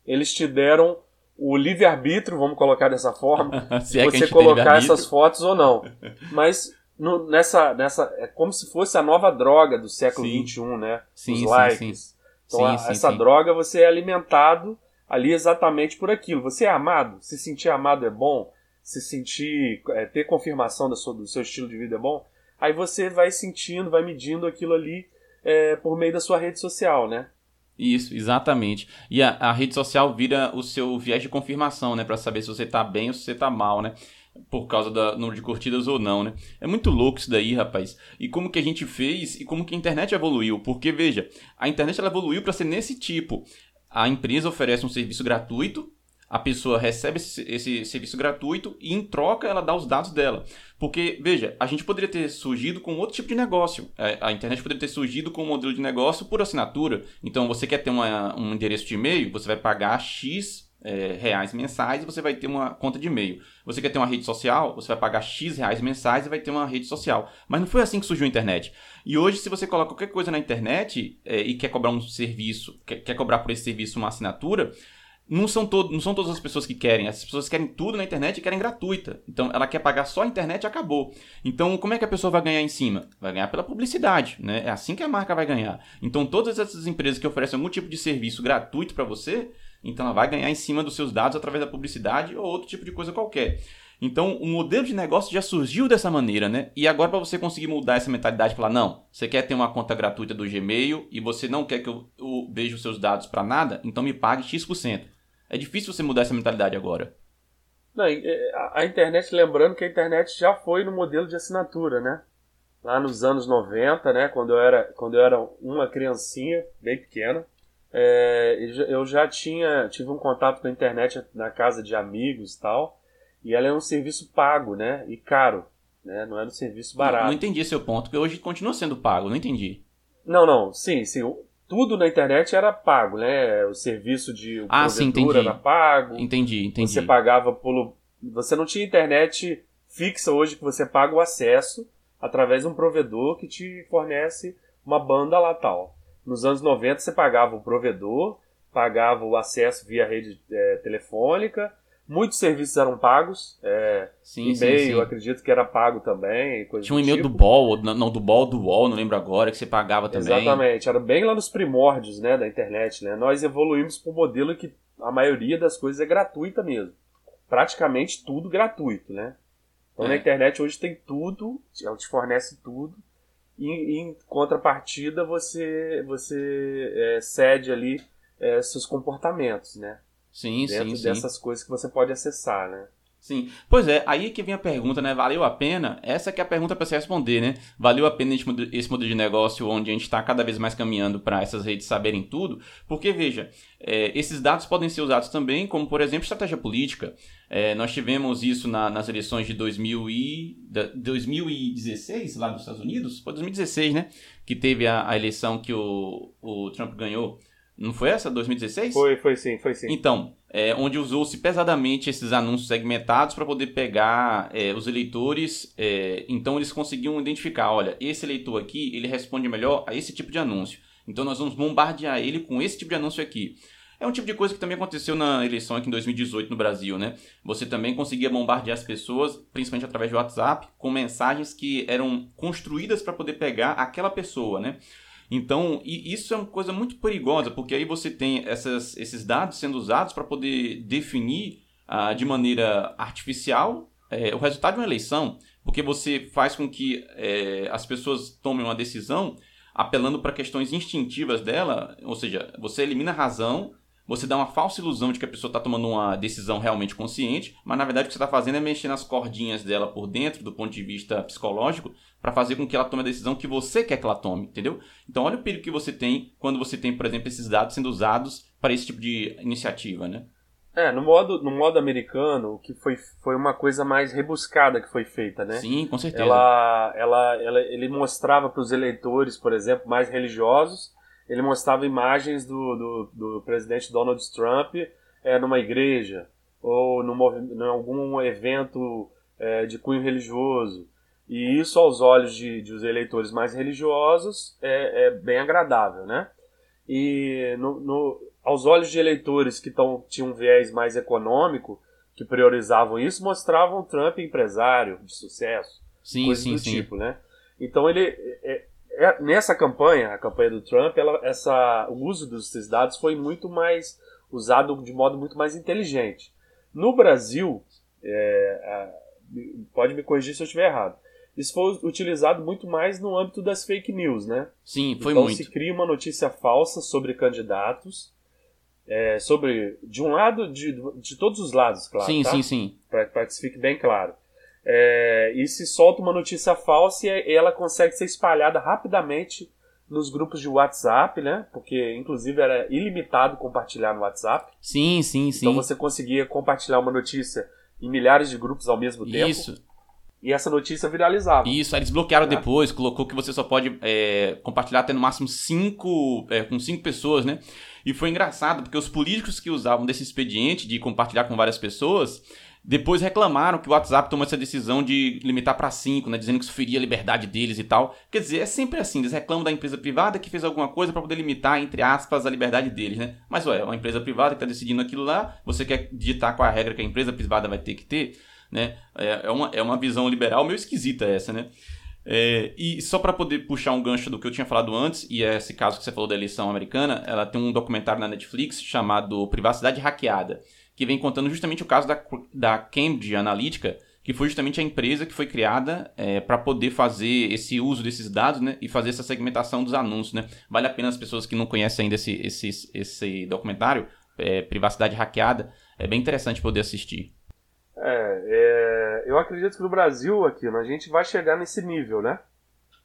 eles te deram o livre-arbítrio, vamos colocar dessa forma, (laughs) Se é a você colocar essas fotos ou não. Mas no- nessa, nessa. É como se fosse a nova droga do século Sim. XXI, né? Sim, Os sim, likes. sim. Então, Sim, a- sim, essa sim. droga você é alimentado ali exatamente por aquilo. Você é amado? Se sentir amado é bom? Se sentir. é, ter confirmação do seu estilo de vida é bom? Aí você vai sentindo, vai medindo aquilo ali é, por meio da sua rede social, né? Isso, exatamente. E a, a rede social vira o seu viés de confirmação, né? Pra saber se você tá bem ou se você tá mal, né? Por causa do número de curtidas ou não, né? É muito louco isso daí, rapaz. E como que a gente fez e como que a internet evoluiu. Porque, veja, a internet ela evoluiu para ser nesse tipo. A empresa oferece um serviço gratuito, a pessoa recebe esse, esse serviço gratuito e, em troca, ela dá os dados dela. Porque, veja, a gente poderia ter surgido com outro tipo de negócio. É, A internet poderia ter surgido com um modelo de negócio por assinatura. Então, você quer ter uma- um endereço de e-mail, você vai pagar X é, reais mensais e você vai ter uma conta de e-mail. Você quer ter uma rede social, você vai pagar X reais mensais e vai ter uma rede social. Mas não foi assim que surgiu a internet. E hoje, se você coloca qualquer coisa na internet é, e quer cobrar um serviço, quer, quer cobrar por esse serviço uma assinatura, não são, todo, não são todas as pessoas que querem. As pessoas querem tudo na internet e querem gratuita. Então, ela quer pagar só a internet e acabou. Então, como é que a pessoa vai ganhar em cima? Vai ganhar pela publicidade, né? É assim que a marca vai ganhar. Então, todas essas empresas que oferecem algum tipo de serviço gratuito para você, então ela vai ganhar em cima dos seus dados através da publicidade ou outro tipo de coisa qualquer. Então, o modelo de negócio já surgiu dessa maneira, né? E agora, para você conseguir mudar essa mentalidade e falar, não, você quer ter uma conta gratuita do Gmail e você não quer que eu, eu veja os seus dados para nada, então me pague X%. É difícil você mudar essa mentalidade agora. Não, é, a internet, lembrando que a internet já foi no modelo de assinatura, né? Lá nos anos 90, né? Quando eu era, quando eu era uma criancinha, bem pequena, é, eu já- tinha tive um contato com a internet na casa de amigos e tal, e ela é um serviço pago, né? E caro, né? Não era um serviço Não, barato. não entendi seu ponto, porque hoje continua sendo pago, não entendi. Não, não, sim, sim. Tudo na internet era pago, né? O serviço de Ah, sim, entendi. era pago. Entendi, entendi. Você pagava pelo. Você não tinha internet fixa hoje que você paga o acesso através de um provedor que te fornece uma banda lá tal. Nos anos 90 você pagava o provedor, pagava o acesso via rede eh, telefônica. Muitos serviços eram pagos. É, Sim, sim, e-mail, sim. eu acredito que era pago também. Tinha um e-mail tipo. do Ball, ou- não, do Ball, do Wall, não lembro agora, que você pagava também. Exatamente, era bem lá nos primórdios né, da internet. Né? Nós evoluímos para um modelo que a maioria das coisas é gratuita mesmo. Praticamente tudo gratuito, né? Então É. na internet hoje tem tudo, ela te fornece tudo, e, em contrapartida você, você é, cede ali é, seus comportamentos, né? Sim, Dentro sim, sim. dessas coisas que você pode acessar, né? Sim. Pois é, aí que vem a pergunta, né? Valeu a pena? Essa que é a pergunta para se responder, né? Valeu a pena esse mode- esse modelo de negócio onde a gente está cada vez mais caminhando para essas redes saberem tudo? Porque, veja, é, esses dados podem ser usados também como, por exemplo, estratégia política. É, nós tivemos isso na- nas eleições de 2000 e, da- 2016, lá nos Estados Unidos. Foi 2016, né? Que teve a, a eleição que o, o Trump ganhou. Não foi essa, 2016? Foi, foi sim, foi sim. Então, é, onde usou-se pesadamente esses anúncios segmentados para poder pegar é, os eleitores. é, então, eles conseguiam identificar: olha, esse eleitor aqui ele responde melhor a esse tipo de anúncio. Então, nós vamos bombardear ele com esse tipo de anúncio aqui. É um tipo de coisa que também aconteceu na eleição aqui em 2018 no Brasil, né? Você também conseguia bombardear as pessoas, principalmente através do WhatsApp, com mensagens que eram construídas para poder pegar aquela pessoa, né? Então, isso é uma coisa muito perigosa, porque aí você tem essas, esses dados sendo usados para poder definir ah, de maneira artificial é, o resultado de uma eleição, porque você faz com que é, as pessoas tomem uma decisão apelando para questões instintivas dela, ou seja, você elimina a razão, você dá uma falsa ilusão de que a pessoa está tomando uma decisão realmente consciente, mas na verdade o que você está fazendo é mexer nas cordinhas dela por dentro, do ponto de vista psicológico, para fazer com que ela tome a decisão que você quer que ela tome, entendeu? Então olha o perigo que você tem quando você tem, por exemplo, esses dados sendo usados para esse tipo de iniciativa, né? É, no modo, no modo americano, que foi, foi uma coisa mais rebuscada que foi feita, né? Sim, com certeza. Ela, ela, ela ele mostrava para os eleitores, por exemplo, mais religiosos, ele mostrava imagens do, do, do presidente Donald Trump é, numa igreja ou num, em algum evento é, de cunho religioso. E isso, aos olhos de, de os eleitores mais religiosos, é, é bem agradável, né? E no, no aos olhos de eleitores que tão, tinham um viés mais econômico, que priorizavam isso, mostravam Trump empresário de sucesso, sim, coisas sim, do sim. tipo, né? Então ele é, é, nessa campanha, a campanha do Trump, ela, essa, o uso desses dados foi muito mais usado de modo muito mais inteligente. No Brasil, é, pode me corrigir se eu estiver errado. Isso foi utilizado muito mais no âmbito das fake news, né? Sim, foi então muito. se cria uma notícia falsa sobre candidatos é, sobre, de um lado, de, de todos os lados, claro. Sim, tá? sim, sim. Para que isso fique bem claro. É, e se solta uma notícia falsa e ela consegue ser espalhada rapidamente nos grupos de WhatsApp, né? Porque, inclusive, era ilimitado compartilhar no WhatsApp. Sim, sim, sim. Então você conseguia compartilhar uma notícia em milhares de grupos ao mesmo tempo. Isso. E essa notícia viralizava. Isso, aí eles bloquearam Né? depois, colocou que você só pode é, compartilhar até no máximo cinco, é, com cinco pessoas, né? E foi engraçado, porque os políticos que usavam desse expediente de compartilhar com várias pessoas, depois reclamaram que o WhatsApp tomou essa decisão de limitar para cinco, né? Dizendo que isso feria a liberdade deles e tal. Quer dizer, é sempre assim, eles reclamam da empresa privada que fez alguma coisa para poder limitar, entre aspas, a liberdade deles, né? Mas, ué, é uma empresa privada que está decidindo aquilo lá, você quer digitar qual é a regra que a empresa privada vai ter que ter, né? É, é, uma, é uma visão liberal meio esquisita essa, né? É, e só para poder puxar um gancho do que eu tinha falado antes, e é esse caso que você falou da eleição americana, ela tem um documentário na Netflix chamado Privacidade Hackeada, que vem contando justamente o caso da, da Cambridge Analytica, que foi justamente a empresa que foi criada é, para poder fazer esse uso desses dados né, e fazer essa segmentação dos anúncios. Né? Vale a pena as pessoas que não conhecem ainda esse, esse, esse documentário, é, Privacidade Hackeada, é bem interessante poder assistir. É, é, eu acredito que no Brasil, aqui, a gente vai chegar nesse nível, né?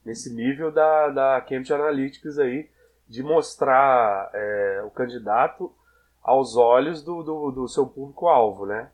Nesse nível da, da Cambridge Analytics aí, de mostrar é, o candidato aos olhos do, do, do seu público-alvo, né?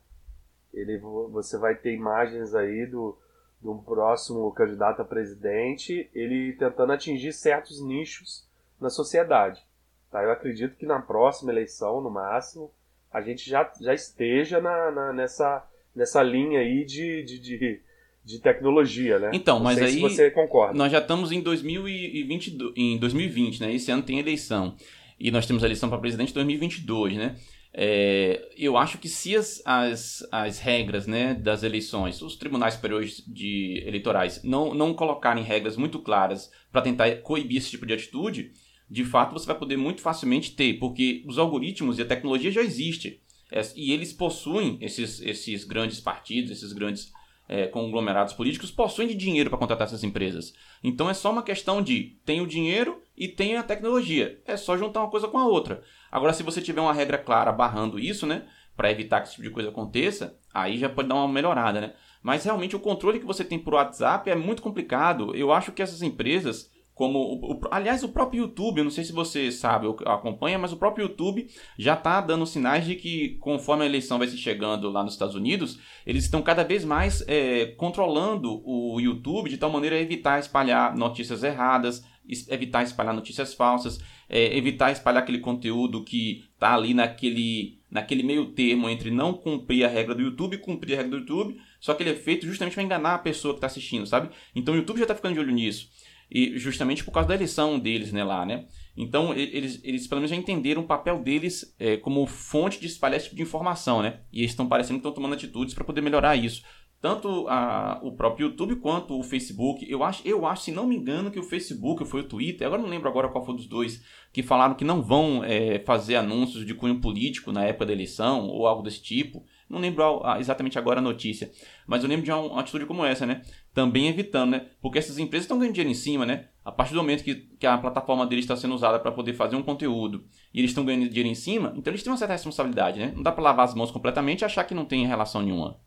Ele, você vai ter imagens aí do, do próximo candidato a presidente, ele tentando atingir certos nichos na sociedade. Tá? Eu acredito que na próxima eleição, no máximo, a gente já, já esteja na, na nessa, nessa linha aí de, de, de, de tecnologia, né? Então, Não mas aí se você concorda. nós já estamos em 2020, em 2020, né? Esse ano tem eleição. E nós temos a eleição para presidente em 2022, né? É, eu acho que se as, as, as regras né, das eleições, os tribunais superiores de eleitorais, não, não colocarem regras muito claras para tentar coibir esse tipo de atitude, de fato você vai poder muito facilmente ter, porque os algoritmos e a tecnologia já existem. É, e eles possuem, esses, esses grandes partidos, esses grandes é, conglomerados políticos, possuem de dinheiro para contratar essas empresas. Então é só uma questão de tem o dinheiro e tem a tecnologia. É só juntar uma coisa com a outra. Agora, se você tiver uma regra clara barrando isso, né, para evitar que esse tipo de coisa aconteça, aí já pode dar uma melhorada, né? Mas realmente o controle que você tem por WhatsApp é muito complicado. Eu acho que essas empresas como o, o, aliás o próprio YouTube, eu não sei se você sabe ou acompanha, mas o próprio YouTube já está dando sinais de que conforme a eleição vai se chegando lá nos Estados Unidos, eles estão cada vez mais é, controlando o YouTube de tal maneira a evitar espalhar notícias erradas, evitar espalhar notícias falsas, é, evitar espalhar aquele conteúdo que está ali naquele, naquele meio termo entre não cumprir a regra do YouTube e cumprir a regra do YouTube, só que ele é feito justamente para enganar a pessoa que está assistindo, sabe? Então o YouTube já está ficando de olho nisso e justamente por causa da eleição deles né, lá, né? Então eles, eles pelo menos já entenderam o papel deles é, como fonte de espalhar esse tipo de informação, né? E eles estão parecendo que estão tomando atitudes para poder melhorar isso. Tanto a, o próprio YouTube quanto o Facebook. Eu acho, eu acho, se não me engano, que o Facebook foi o Twitter, agora não lembro agora qual foi dos dois, que falaram que não vão é, fazer anúncios de cunho político na época da eleição ou algo desse tipo. Não lembro exatamente agora a notícia, mas eu lembro de uma, uma atitude como essa, né? Também evitando, né? Porque essas empresas estão ganhando dinheiro em cima, né? A partir do momento que, que a plataforma deles está sendo usada para poder fazer um conteúdo e eles estão ganhando dinheiro em cima, então eles têm uma certa responsabilidade, né? Não dá para lavar as mãos completamente e achar que não tem relação nenhuma.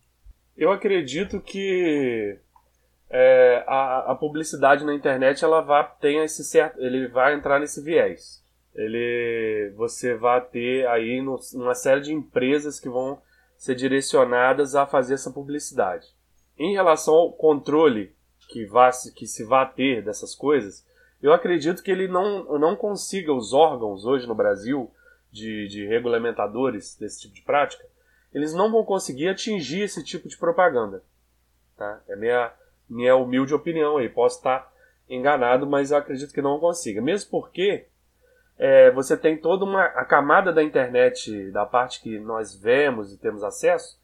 Eu acredito que é, a, a, publicidade na internet ela vai tem esse certo, ele vai entrar nesse viés. Ele, você vai ter aí no, uma série de empresas que vão ser direcionadas a fazer essa publicidade. Em relação ao controle que, vai, que se vai ter dessas coisas, eu acredito que ele não, não consiga os órgãos hoje no Brasil de, de regulamentadores desse tipo de prática, eles não vão conseguir atingir esse tipo de propaganda. Tá? É minha minha humilde opinião aí. Posso estar enganado, mas eu acredito que não consiga. Mesmo porque é, você tem toda uma a camada da internet, da parte que nós vemos e temos acesso,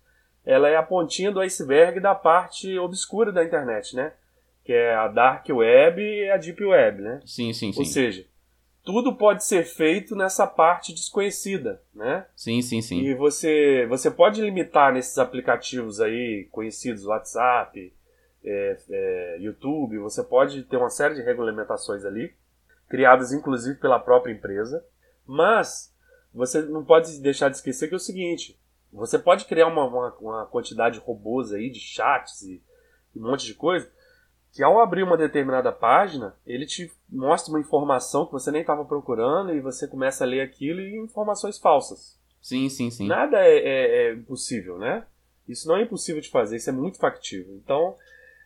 ela é a pontinha do iceberg da parte obscura da internet, né? Que é a dark web e a deep web, né? Sim, sim, sim. Ou seja, tudo pode ser feito nessa parte desconhecida, né? Sim, sim, sim. E você, você pode limitar nesses aplicativos aí conhecidos, WhatsApp, é, é, YouTube, você pode ter uma série de regulamentações ali, criadas inclusive pela própria empresa, mas você não pode deixar de esquecer que é o seguinte: você pode criar uma, uma, uma quantidade robusta aí de chats e, e um monte de coisa, que ao abrir uma determinada página, ele te mostra uma informação que você nem estava procurando e você começa a ler aquilo e informações falsas. Sim, sim, sim. Nada é, é, é impossível, né? Isso não é impossível de fazer, isso é muito factível. Então,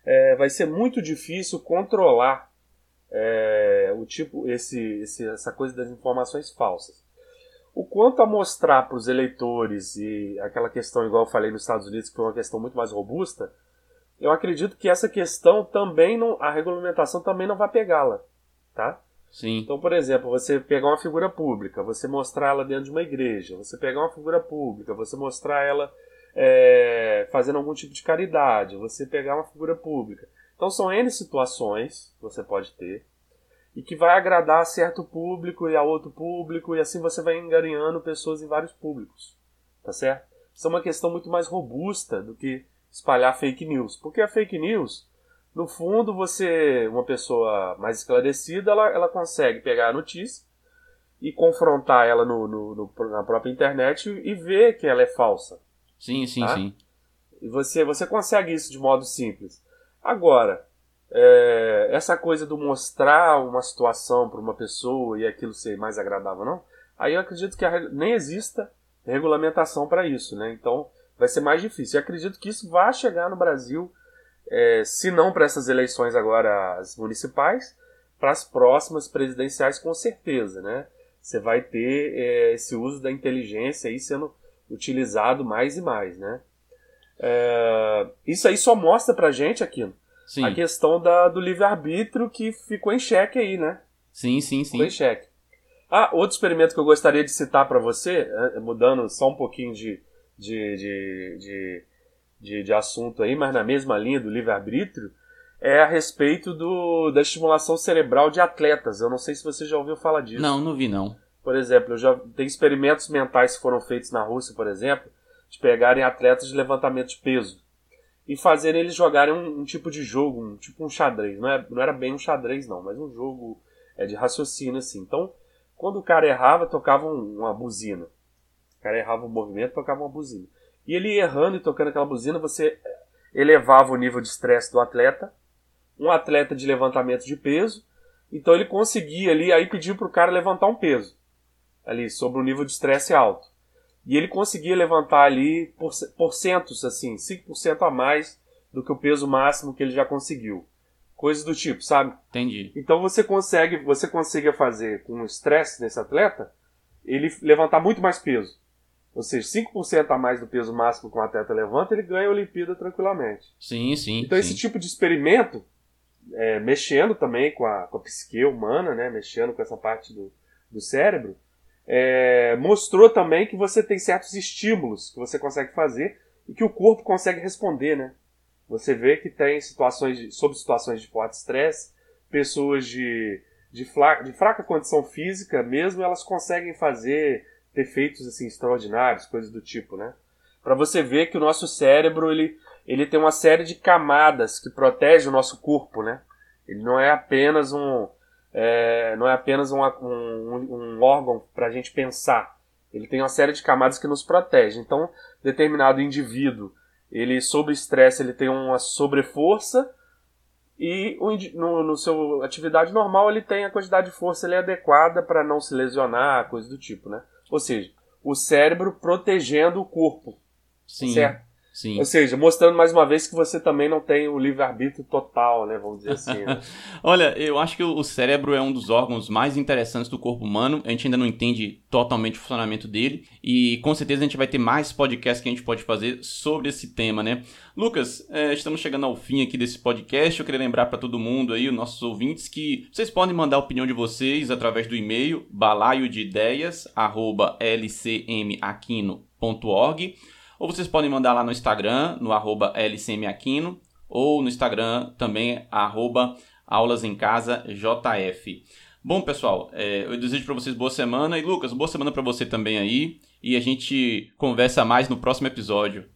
é, vai ser muito difícil controlar é, o tipo esse, esse, essa coisa das informações falsas. O quanto a mostrar para os eleitores e aquela questão, igual eu falei nos Estados Unidos, que foi uma questão muito mais robusta, eu acredito que essa questão também não, a regulamentação também não vai pegá-la, tá? Sim. Então, por exemplo, você pegar uma figura pública, você mostrar ela dentro de uma igreja, você pegar uma figura pública, você mostrar ela é, fazendo algum tipo de caridade, você pegar uma figura pública. Então são N situações que você pode ter e que vai agradar a certo público e a outro público, e assim você vai engarinhando pessoas em vários públicos. Tá certo? Isso é uma questão muito mais robusta do que espalhar fake news. Porque a fake news, no fundo, você, uma pessoa mais esclarecida, ela, ela consegue pegar a notícia e confrontar ela no, no, no na própria internet e ver que ela é falsa. Sim, sim, tá? sim. E você, você consegue isso de modo simples. Agora, é, essa coisa do mostrar uma situação para uma pessoa e aquilo ser mais agradável, não? Aí eu acredito que a, nem exista regulamentação para isso, né? Então vai ser mais difícil. Eu acredito que isso vai chegar no Brasil, é, se não para essas eleições agora as municipais, para as próximas presidenciais com certeza, né? Você vai ter é, esse uso da inteligência aí sendo utilizado mais e mais, né? É, isso aí só mostra pra gente aqui sim. a questão da, do livre-arbítrio que ficou em xeque aí, né? Sim, sim, sim. Ficou em xeque. Ah, outro experimento que eu gostaria de citar para você, é, mudando só um pouquinho de, de, de, de, de, de assunto aí, mas na mesma linha do livre-arbítrio, é a respeito do, da estimulação cerebral de atletas. Eu não sei se você já ouviu falar disso. Não, não vi não. Por exemplo, já tem experimentos mentais que foram feitos na Rússia, por exemplo, de pegarem atletas de levantamento de peso e fazerem eles jogarem um, um tipo de jogo, um tipo um xadrez. Não, é, não era bem um xadrez, não, mas um jogo é, de raciocínio assim. Então, quando o cara errava, tocava um, uma buzina. O cara errava o movimento, tocava uma buzina. E ele errando e tocando aquela buzina, você elevava o nível de estresse do atleta. Um atleta de levantamento de peso. Então ele conseguia ali, aí pediu para o cara levantar um peso ali sobre um nível de estresse alto. E ele conseguia levantar ali por, porcentos, assim, 5% a mais do que o peso máximo que ele já conseguiu. Coisas do tipo, sabe? Entendi. Então você consegue, você consegue fazer com o estresse nesse atleta, ele levantar muito mais peso. Ou seja, 5% a mais do peso máximo que um atleta levanta, ele ganha a Olimpíada tranquilamente. Sim, sim. Então sim. esse tipo de experimento, é, mexendo também com a, com a psique humana, né? mexendo com essa parte do, do cérebro, é, mostrou também que você tem certos estímulos que você consegue fazer e que o corpo consegue responder, né? Você vê que tem situações de, sob situações de forte estresse, pessoas de, de, fla, de fraca condição física mesmo, elas conseguem fazer efeitos assim extraordinários, coisas do tipo, né? para você ver que o nosso cérebro ele, ele tem uma série de camadas que protege o nosso corpo, né? Ele não é apenas um é, não é apenas um, um, um órgão para a gente pensar. Ele tem uma série de camadas que nos protege. Então, determinado indivíduo, ele sob estresse, ele tem uma sobreforça e no, no seu atividade normal ele tem a quantidade de força ele é adequada para não se lesionar, coisa do tipo, né? Ou seja, o cérebro protegendo o corpo. Sim. Certo? Sim. Ou seja, mostrando mais uma vez que você também não tem o livre-arbítrio total, né? Vamos dizer assim. Né? (laughs) Olha, eu acho que o cérebro é um dos órgãos mais interessantes do corpo humano. A gente ainda não entende totalmente o funcionamento dele. E com certeza a gente vai ter mais podcasts que a gente pode fazer sobre esse tema, né? Lucas, é, estamos chegando ao fim aqui desse podcast. Eu queria lembrar para todo mundo aí, os nossos ouvintes, que vocês podem mandar a opinião de vocês através do e-mail balaiodeideias.lcmaquino.org ou vocês podem mandar lá no Instagram, no arroba lcmaquino, ou no Instagram também, arroba aulasemcasajf. Bom, pessoal, é, eu desejo para vocês boa semana. E Lucas, boa semana para você também aí. E a gente conversa mais no próximo episódio.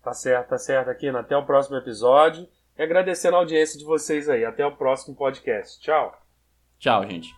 Tá certo, tá certo, Aquino. Até o próximo episódio. E agradecendo a audiência de vocês aí. Até o próximo podcast. Tchau. Tchau, gente.